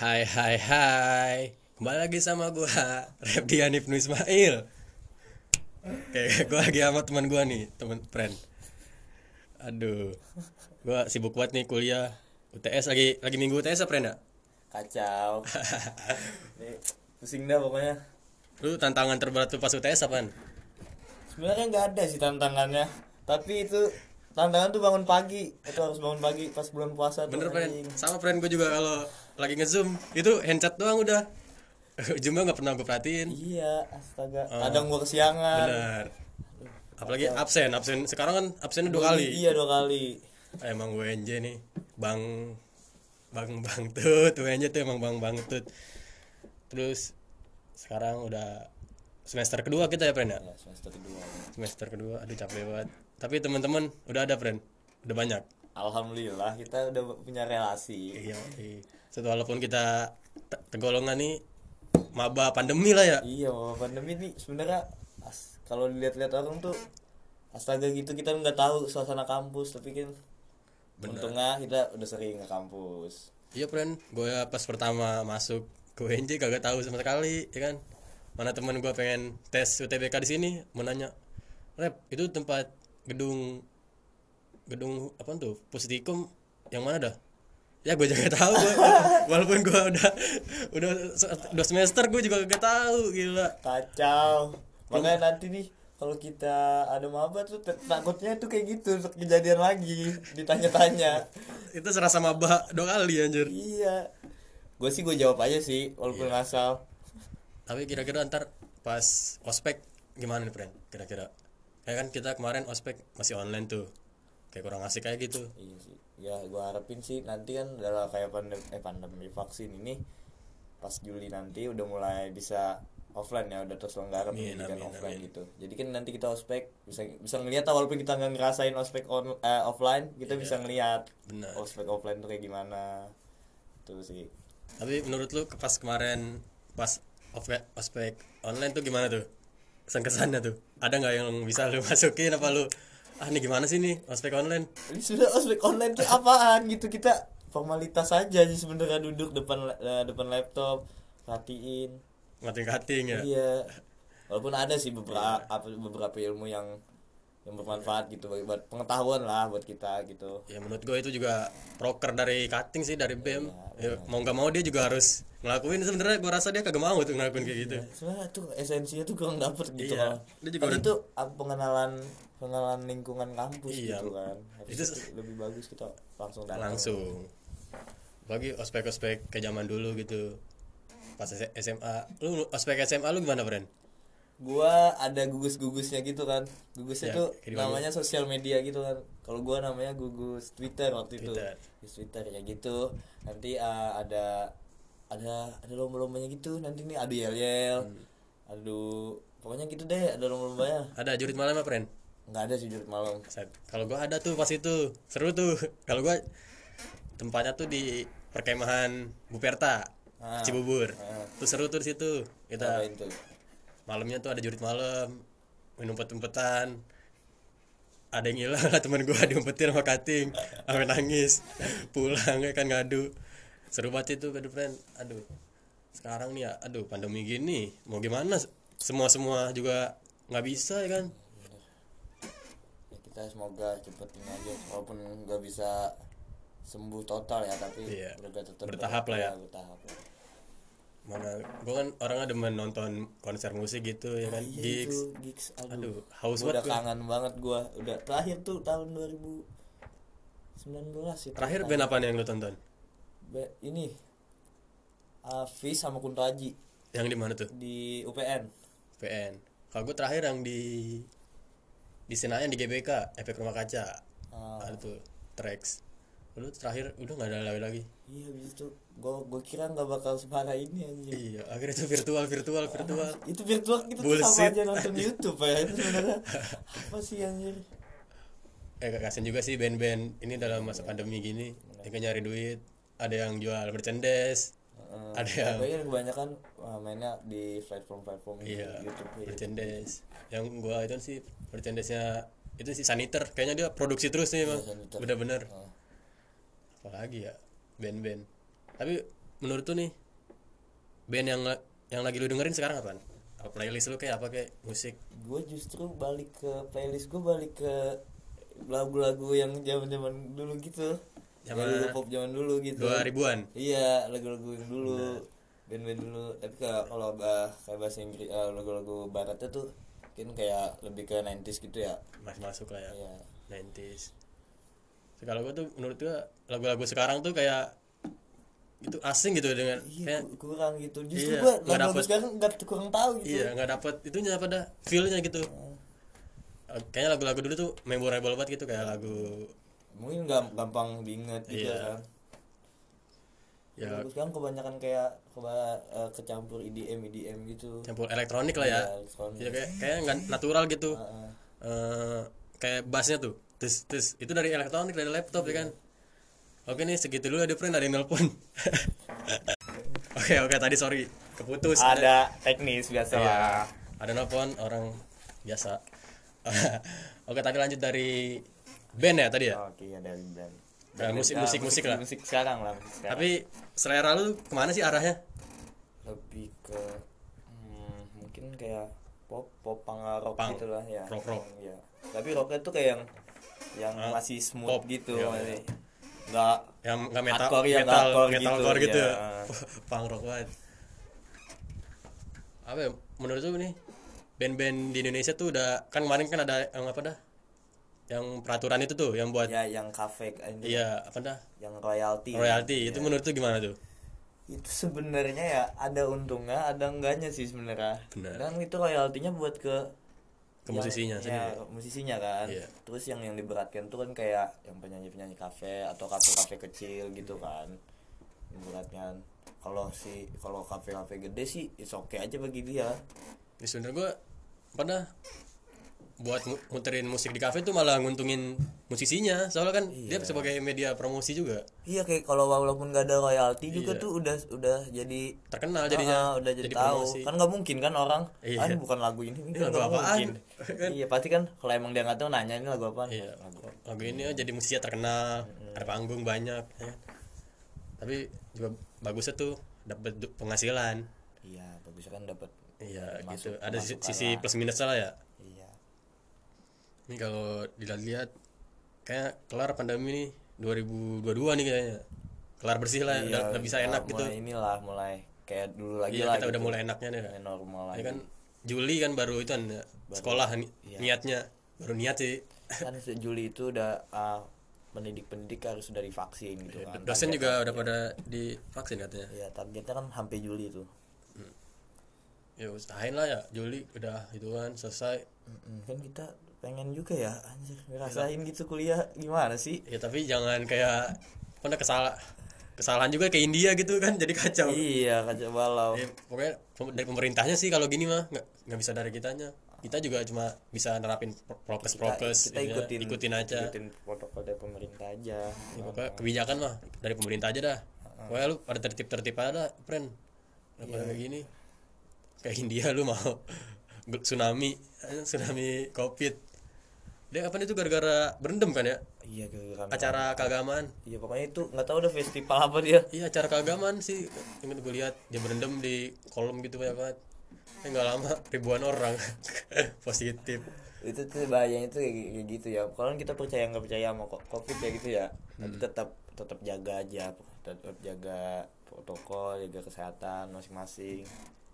Hai hai hai Kembali lagi sama gua Repdian Ibnu Ismail Oke gua lagi sama teman gua nih teman friend Aduh Gua sibuk banget nih kuliah UTS lagi lagi minggu UTS apa friend ya? Kacau. Nih, pusing dah pokoknya. Lu tantangan terberat tuh pas UTS apaan? Sebenarnya nggak ada sih tantangannya. Tapi itu tantangan tuh bangun pagi. Itu harus bangun pagi pas bulan puasa tuh. Bener friend. Sama friend gua juga kalau lagi ngezoom Itu handset doang udah Ujungnya gak pernah gue perhatiin Iya, astaga. Kadang gua kesiangan. Bener Apalagi absen Absen sekarang kan absennya dua kali Iya, dua kali. emang WNJ nih bang bang bang tut WNJ tuh emang bang bang tut terus sekarang udah semester kedua kita ya friend ya Ya, semester kedua. semester kedua aduh capek banget tapi teman-teman udah ada friend udah banyak Alhamdulillah kita udah punya relasi. iya iya. Satu walaupun kita te- tergolongan nih maba pandemi lah ya Iya, wabah pandemi nih sebenarnya kalau dilihat-lihat orang tuh astaga gitu kita nggak tahu suasana kampus tapi kan untungnya kita udah sering ke kampus. iya friend gue pas pertama masuk ke WNJ kagak tahu sama sekali ya kan mana teman gue pengen tes UTBK di sini mau nanya rep itu tempat gedung gedung apa tuh pustikum yang mana dah ya gue juga tahu gua. walaupun gue udah udah udah semester gue juga gak tahu gila Kacau. Makanya nanti nih kalau kita ada maba tuh takutnya tuh kayak gitu kejadian lagi ditanya-tanya. itu serasa maba dua kali anjir iya. Gue sih gue jawab aja sih walaupun ngasal. Tapi kira-kira ntar pas ospek gimana nih friend kira-kira kayak kan kita kemarin ospek masih online tuh kayak kurang asik kayak gitu Iya sih. Ya gue harapin sih nanti kan adalah kayak pandemi, eh, pandemi vaksin ini pas Juli nanti udah mulai bisa offline ya udah terselenggara pendidikan amin, offline amin. gitu. Jadi kan nanti kita ospek bisa bisa ngelihat walaupun kita nggak ngerasain ospek on, eh, offline kita bisa ngelihat benar ospek offline tuh kayak gimana. Tuh sih. tapi menurut lu pas kemarin pas ospek ospek online tuh gimana tuh? Kesan kesannya tuh. Ada nggak yang bisa lu masukin apa lu ah ini gimana sih nih ospek online? Ini sudah ospek online tuh apaan gitu? Kita formalitas aja sih sebenarnya duduk depan depan laptop perhatiin ngating kating ya? Iya. Walaupun ada sih beberapa apa- beberapa ilmu yang yang bermanfaat gitu buat pengetahuan lah buat kita gitu. ya menurut gue itu juga proker dari cutting sih dari BEM ya, mau nggak mau dia juga harus ngelakuin sebenarnya gue rasa dia kagak mau tuh ngelakuin kayak gitu Sebenarnya tuh esensinya tuh kurang dapet gitu Iya. kan. Dia juga udah- itu ah, pengenalan pengenalan lingkungan kampus Iya. gitu kan. Harus Itu- lebih bagus kita langsung datang. langsung bagi ospek ospek ke zaman dulu gitu pas SMA lu ospek SMA lu gimana friend Gua ada gugus-gugusnya gitu kan. Gugusnya Ya, tuh namanya sosial media gitu kan. Kalau gua namanya gugus Twitter waktu Twitter. itu. Gugus Twitter ya gitu. Nanti ah, ada ada ada lomba-lombanya gitu. Nanti nih adu yel-yel. Hmm. Adu pokoknya gitu deh, ada lomba-lombanya. ada jurit malam apa friend Enggak ada sih jurit malam. Kalau gua ada tuh pas itu seru tuh. Kalau gua tempatnya tuh di perkemahan Buperta Ah. Cibubur. Ah. Tuh seru tuh di situ. Kita tuh? malamnya tuh ada jurit malam, minum umpet-umpetan. Ada yang hilang lah teman gua diumpetin sama kating, sampai nangis. Pulang ya kan ngadu. Seru banget itu aduh friend. Aduh. Sekarang nih ya, aduh pandemi gini, mau gimana? Semua-semua juga nggak bisa ya kan? Ya, kita semoga cepetin aja walaupun nggak bisa sembuh total ya tapi Iya. tetap Bertahap lah ya. bertahap lah. mana gue kan orangnya demen nonton konser musik gitu ya kan Iya gigs itu, gigs aduh, aduh haus Gua udah banget gua. kangen banget gua udah terakhir tuh tahun 2019 itu terakhir band apa nih yang lu tonton Be- ini uh, sama Kunto Aji yang di mana tuh? Di UPN PN kalau gue terakhir yang di di Senayan di GBK efek rumah kaca. Ah. ada tuh tracks lu terakhir udah nggak ada lagi lagi. Iya habis itu gua gua kira nggak bakal separah ini anjir iya akhirnya itu virtual virtual virtual. Itu virtual kita tuh sama aja nonton YouTube ya. Itu sebenarnya apa sih anjir? Eh kasian juga sih band-band ini dalam masa pandemi gini mereka nyari duit ada yang jual merchandise Heeh. ada yang Tapi kan kebanyakan uh, mainnya di platform-platform Iya, YouTube gitu. merchandise. Yang gua itu sih merchandise-nya itu sih saniter. Kayaknya dia produksi terus nih. Iya, Saniter. Bener-bener. Oh. Apalagi ya band-band. tapi menurut tuh nih band yang yang lagi lu dengerin sekarang apaan apa playlist lu kayak apa kayak musik gue justru balik ke playlist gue balik ke lagu-lagu yang zaman-zaman dulu gitu Zaman- lagu pop zaman dulu gitu. 2000-an iya lagu-lagu yang dulu band-band dulu. Tapi kalau bah- kayak bahasa Inggris eh, lagu-lagu baratnya tuh mungkin kayak lebih ke 90s gitu ya. Masih masuk lah ya. Iya. 90s So, kalau gue tuh menurut gue lagu-lagu sekarang tuh kayak itu asing gitu dengan iya kayak ku- kurang gitu. Justru Iya, gue nggak lagu dapet. sekarang nggak kurang tahu gitu. Iya nggak dapet itunya pada feelnya gitu. Eh, kayaknya lagu-lagu dulu tuh memorable banget gitu kayak lagu mungkin nggak gampang diinget gitu Iya. kan. Ya. Lagu sekarang kebanyakan kayak keba, eh, kecampur EDM EDM gitu. Campur elektronik lah ya. Iya, elektronik. ya kayak kayak nggak natural gitu. Heeh. eh kayak bassnya tuh. Tes tes itu dari elektronik dari laptop ya kan. Oke nih segitu dulu ada friend ada yang nelpon. Oke oke. Tadi sorry. Keputus. Ada teknis biasa Iya, lah. Ada nelpon orang biasa. Oke tadi lanjut dari band ya tadi ya oke ya dari band Nah, musik- musik- musik lah. musik sekarang lah musik sekarang. tapi selera lu ke mana sih arahnya lebih ke hmm, mungkin kayak pop pop punk rock Punk. gitu lah ya Rock, rock. ya tapi rocknya tuh kayak yang yang Ah, masih smooth pop. gitu Iya, masih nggak yang nggak metal Hardcore ya, metal hardcore metalcore gitu, gitu, ya. ya punk rock banget apa ya, menurut lu nih band-band di Indonesia tuh udah kan kemarin kan ada yang apa dah yang peraturan itu tuh yang buat ya yang cafe ini iya apa dah? Yang royalty royalty itu Ya. menurut tuh gimana tuh? Itu sebenarnya ya ada untungnya ada enggaknya sih sebenarnya. Benar. kan itu royaltinya buat ke ke musisinya yang, ya, musisinya kan. Iya. terus yang yang diberatkan tuh kan kayak yang penyanyi penyanyi kafe atau kafe kafe kecil gitu kan. Yang beratkan kalau si kalau kafe kafe gede sih is oke aja bagi dia. Ini sebenarnya gue pada buat mu- muterin musik di kafe tuh malah nguntungin musisinya soalnya kan dia Iya. sebagai media promosi juga iya kayak kalau walaupun gak ada royalti juga tuh udah udah jadi terkenal Iya. jadinya Ah, udah jadi, jadi tahu promosi. kan nggak mungkin kan orang Iya. ah ini bukan lagu ini ini Ini kan lagu nggak apaan? mungkin iya pasti kan kalau emang dia nggak tahu nanya ini lagu apa Iya, lagu ini oh, jadi musisi terkenal, ada panggung banyak, ya kan? Tapi juga bagusnya tuh dapat penghasilan. iya bagus kan dapat Iya, Masuk- gitu. Ada sisi lah. plus minusnya lah ya. Iya Ini kalau dilihat-lihat kayak kelar pandemi nih 2022 nih kayaknya. Kelar bersih lah, udah, udah bisa udah enak gitu. Iya, mulai inilah mulai kayak dulu lagi Iya, lah kita udah gitu. mulai enaknya nih. Mulai normal Ini lagi kan Juli kan baru itu kan ya, sekolah ni- Iya. niatnya baru niat sih. kan Juli itu udah ah, pendidik-pendidik harus sudah divaksin gitu kan Dosen Target- juga udah pada divaksin katanya. Iya targetnya kan sampai Juli itu Ya usahain lah ya Juli udah ituan selesai. Mm-mm, kan kita pengen juga ya anjir ngerasain gitu kuliah gimana sih Ya tapi jangan kayak pernah kesalah kesalahan juga kayak India gitu kan jadi kacau. iya kacau balau Ya, pokoknya dari pemerintahnya sih kalau gini mah nggak nggak bisa dari kitanya. Kita juga cuma bisa nerapin pro- prokes prokes kita ya, ikutin ikutin aja. ikutin protokol dari pemerintah aja Ya, pokoknya kebijakan mah dari pemerintah aja dah. Pokoknya lu pada tertib tertib aja dah, friend. Daripada kayak gini. Kayak India lu mau tsunami, tsunami covid. Dia kapan itu? Gara-gara berendam kan ya? iya gara-gara Acara keagamaan. iya pokoknya itu nggak tahu udah festival apa dia. Iya acara keagamaan sih. Ingat gue lihat dia berendam di kolom gitu banyak banget. Eh nggak lama ribuan orang. Positif. Itu tuh bahayanya tuh kayak, gitu ya. Kalau kita percaya nggak percaya sama covid ya gitu ya. Tapi tetap tetap jaga aja. Tetap jaga protokol jaga kesehatan masing-masing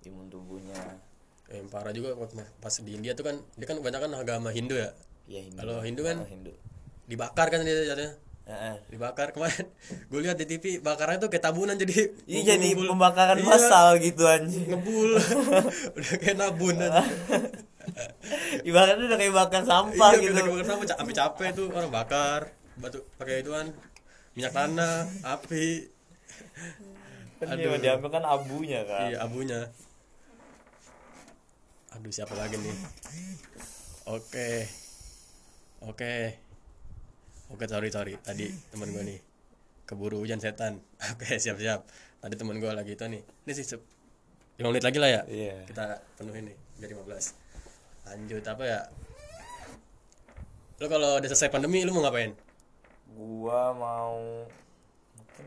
imun tubuhnya. Eh, yang parah juga pas di India tuh kan dia kan kebanyakan agama Hindu ya ya Hindu Kalau Hindu kan- Kalau Hindu dibakar kan dia jadinya Heeh. dibakar kemarin gue lihat di TV bakarnya tuh kayak tabunan jadi Iya jadi pembakaran Iya, massal gitu anjing. ngebul udah kayak nabun kan. Ibaratnya udah kayak bakar sampah iya, gitu. kita bakar sama sampai capek tuh orang bakar batu pakai ituan minyak tanah api Kan dia diambil kan abunya kan. Iya abunya. Aduh siapa lagi nih? Oke, oke, oke sorry sorry tadi teman gue nih keburu hujan setan. Oke siap siap. Tadi teman gue lagi itu nih. Ini sih sep- lima menit lagi lah ya. Iya. Kita penuhin nih jadi 15 Lanjut apa ya? Lo kalau udah selesai pandemi lo mau ngapain? Gua mau mungkin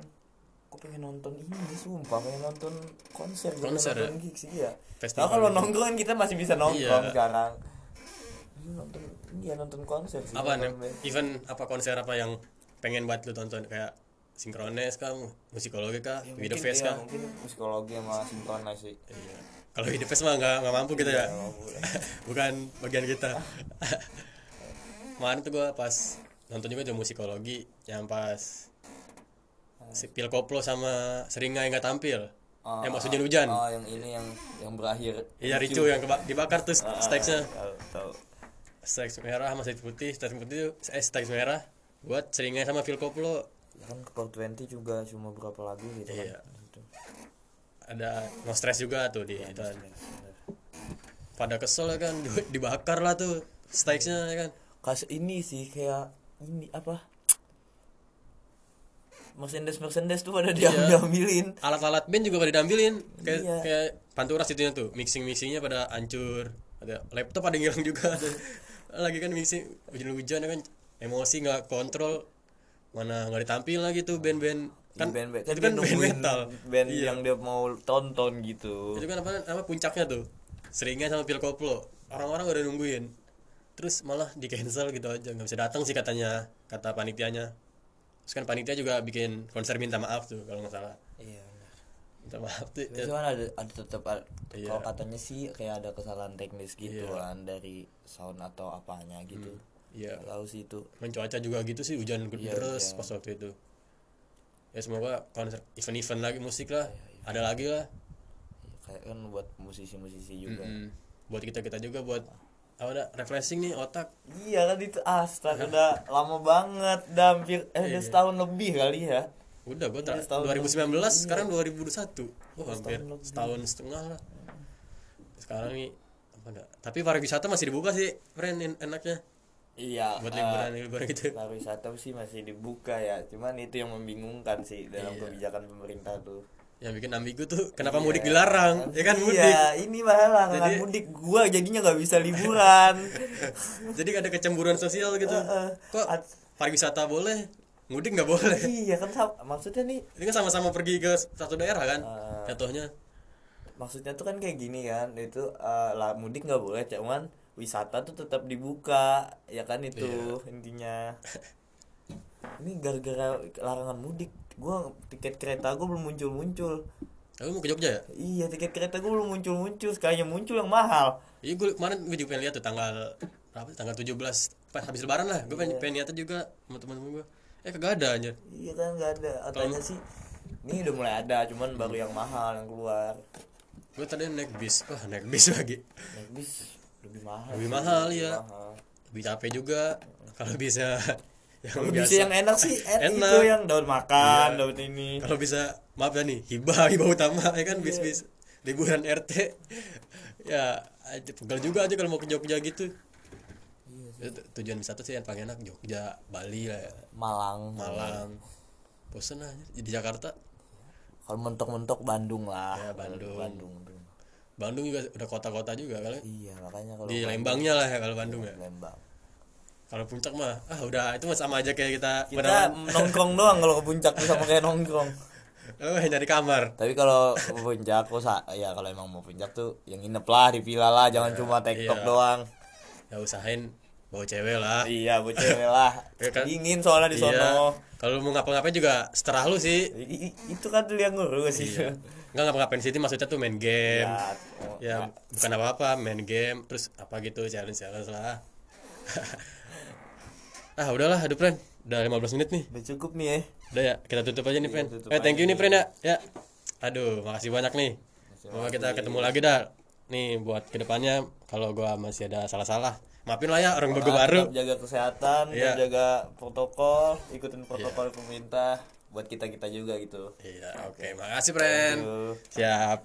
gua pengen nonton ini sumpah pengen nonton konser Konser nonton gigs iya Festival Nah, kalau nongkrong kita masih bisa nongkrong Iya. sekarang nonton iya nonton konser sih apa nih event apa konser apa yang pengen buat lu tonton? Kayak sinkronis kah musikologi kah Ya, mungkin, Face iya, kah? mungkin psikologi sama sinkronis sih. Iya. kalau the Face mah nggak nggak mampu gitu ya? Nggak mampu. bukan bagian kita. Kemarin tuh gua pas nonton juga tuh musikologi yang pas si Pil Koplo sama Seringai nggak tampil. Ah, yang pas hujan-hujan oh yang ini yang yang berakhir. Iya ricu yang dibakar tuh Ah, stakesnya. tahu tahu stakes merah sama stakes putih stakes putih eh stakes merah buat Seringai sama Phil Koplo ya kan ke 20 juga cuma berapa lagu gitu Iya. kan Gitu. ada no stress juga tuh di itu Bener. pada kesel ya kan di- dibakar lah tuh stakesnya ya kan kas ini sih kayak ini apa Mercedes Mercedes tuh pada Iya. diambil diambilin alat-alat band juga pada diambilin kayak Iya. kayak panturas itu tuh mixing mixingnya pada hancur ada laptop ada yang hilang juga lagi kan mixing hujan-hujan ya kan emosi nggak kontrol mana nggak ditampil lagi tuh band-band. Kan band, band, itu dia kan band nungguin metal. band Iya. yang dia mau tonton gitu. Itu kan apa apa puncaknya tuh? Seringnya sama Phil Koplo. Orang-orang udah nungguin. Terus malah di cancel gitu aja nggak bisa datang sih katanya kata panitianya. Terus kan panitia juga bikin konser minta maaf tuh kalau nggak salah. Iya minta maaf tuh cuman ada ada tetap Iya. kalau katanya sih kayak ada kesalahan teknis gitu Iya. kan dari sound atau apanya gitu. Iya. Nggak tahu sih itu. Main cuaca juga gitu sih hujan Iya, terus iya. pas waktu itu. Ya semoga konser event-event lagi musik lah. Iya, ada lagi lah. Ya, kayak kan buat musisi-musisi juga. Mm. buat kita kita juga buat apa ada refreshing nih otak. Iya kan itu astaga udah lama banget udah hampir eh Iya. udah setahun lebih kali ya udah Iya, tra- setahun 2019 lebih. sekarang 2021 oh, hampir setahun setahun setengah lah. Sekarang nih apa enggak. Tapi pariwisata masih dibuka sih friend en- enaknya. Iya buat eh, liburan liburan gitu. pariwisata sih masih dibuka ya. Cuman itu yang membingungkan sih dalam Iya. kebijakan pemerintah tuh. Yang bikin ambigu tuh kenapa Iya. mudik dilarang? Ya kan mudik. iya ini malah Jadi- mudik. Gua jadinya nggak bisa liburan. Jadi ada kecemburuan sosial gitu. Heeh. kok At- pariwisata boleh mudik nggak boleh. Iya kan maksudnya nih ini kan sama-sama pergi ke satu daerah kan Ah. jatuhnya. Maksudnya tuh kan kayak gini kan itu eh, lah mudik nggak boleh cuman wisata tuh tetap dibuka ya kan itu Iya. intinya. Ini gara-gara larangan mudik gua tiket kereta gua belum muncul muncul aku mau ke Jogja ya? Iya tiket kereta gua belum muncul muncul sekalinya muncul yang mahal. Iya gue kemarin gue juga pengen lihat tuh tanggal berapa tanggal 17 pas habis lebaran lah. Gue pengen, Iya. pengen niatnya juga sama teman-teman gue eh kagak ada anjir. Iya kan nggak ada. Katanya sih ini udah mulai ada cuman baru yang mahal yang keluar. Gue tadi naik bis. Wah naik bis lagi. Naik bis lebih mahal Lebih sih, mahal, lebih iya. mahal. lebih capek juga kalau bisa yang Kalau biasa. bisa yang enak sih en- Enak. itu yang daun makan Iya. daun ini. Kalau bisa maaf ya nih hibah hibah utama ya Iya. kan bis bis liburan RT ya aja pegel juga aja kalau mau ke Jogja gitu Iya Tu- tujuan wisata sih yang paling enak Jogja Bali lah ya. Malang. Malang. Bosen aja di Jakarta? Kalau mentok-mentok Bandung lah. Ya, Bandung. Bandung. Bandung. Juga udah kota-kota juga kali iya makanya kalau di Bandung- Lembangnya lah ya kalau Bandung ya? Lembang. Kalau puncak mah ah udah itu mah sama aja kayak kita kita nongkrong doang kalau ke puncak tuh sama kayak nongkrong. Oh, nyari kamar? Tapi kalau puncak kok ya kalau emang mau puncak tuh yang nginep lah di villa lah jangan cuma tiktok iya. doang. Ya usahain bawa cewek lah. Iya bu cewek lah. Ya kan? dingin soalnya di Iya. sono. Kalau mau ngapa-ngapain juga seterah lu sih. I- itu kan tuh yang ngurus sih. Iya. nggak ngapa-ngapain sih maksudnya tuh main game. Ya, oh, ya bukan apa-apa main game terus apa gitu challenge challenge lah. Ah udahlah aduh friend udah 15 menit nih. Udah cukup nih ya. Udah ya kita tutup aja nih friend eh thank you nih friend ya. Ya. Aduh makasih banyak nih. Semoga kita ketemu lagi dah nih buat ke depannya kalau gua masih ada salah-salah maafin lah ya orang baru. baru jaga kesehatan Iya. dan jaga protokol ikutin protokol pemerintah buat kita kita juga gitu. Iya oke. Makasih friend. Siap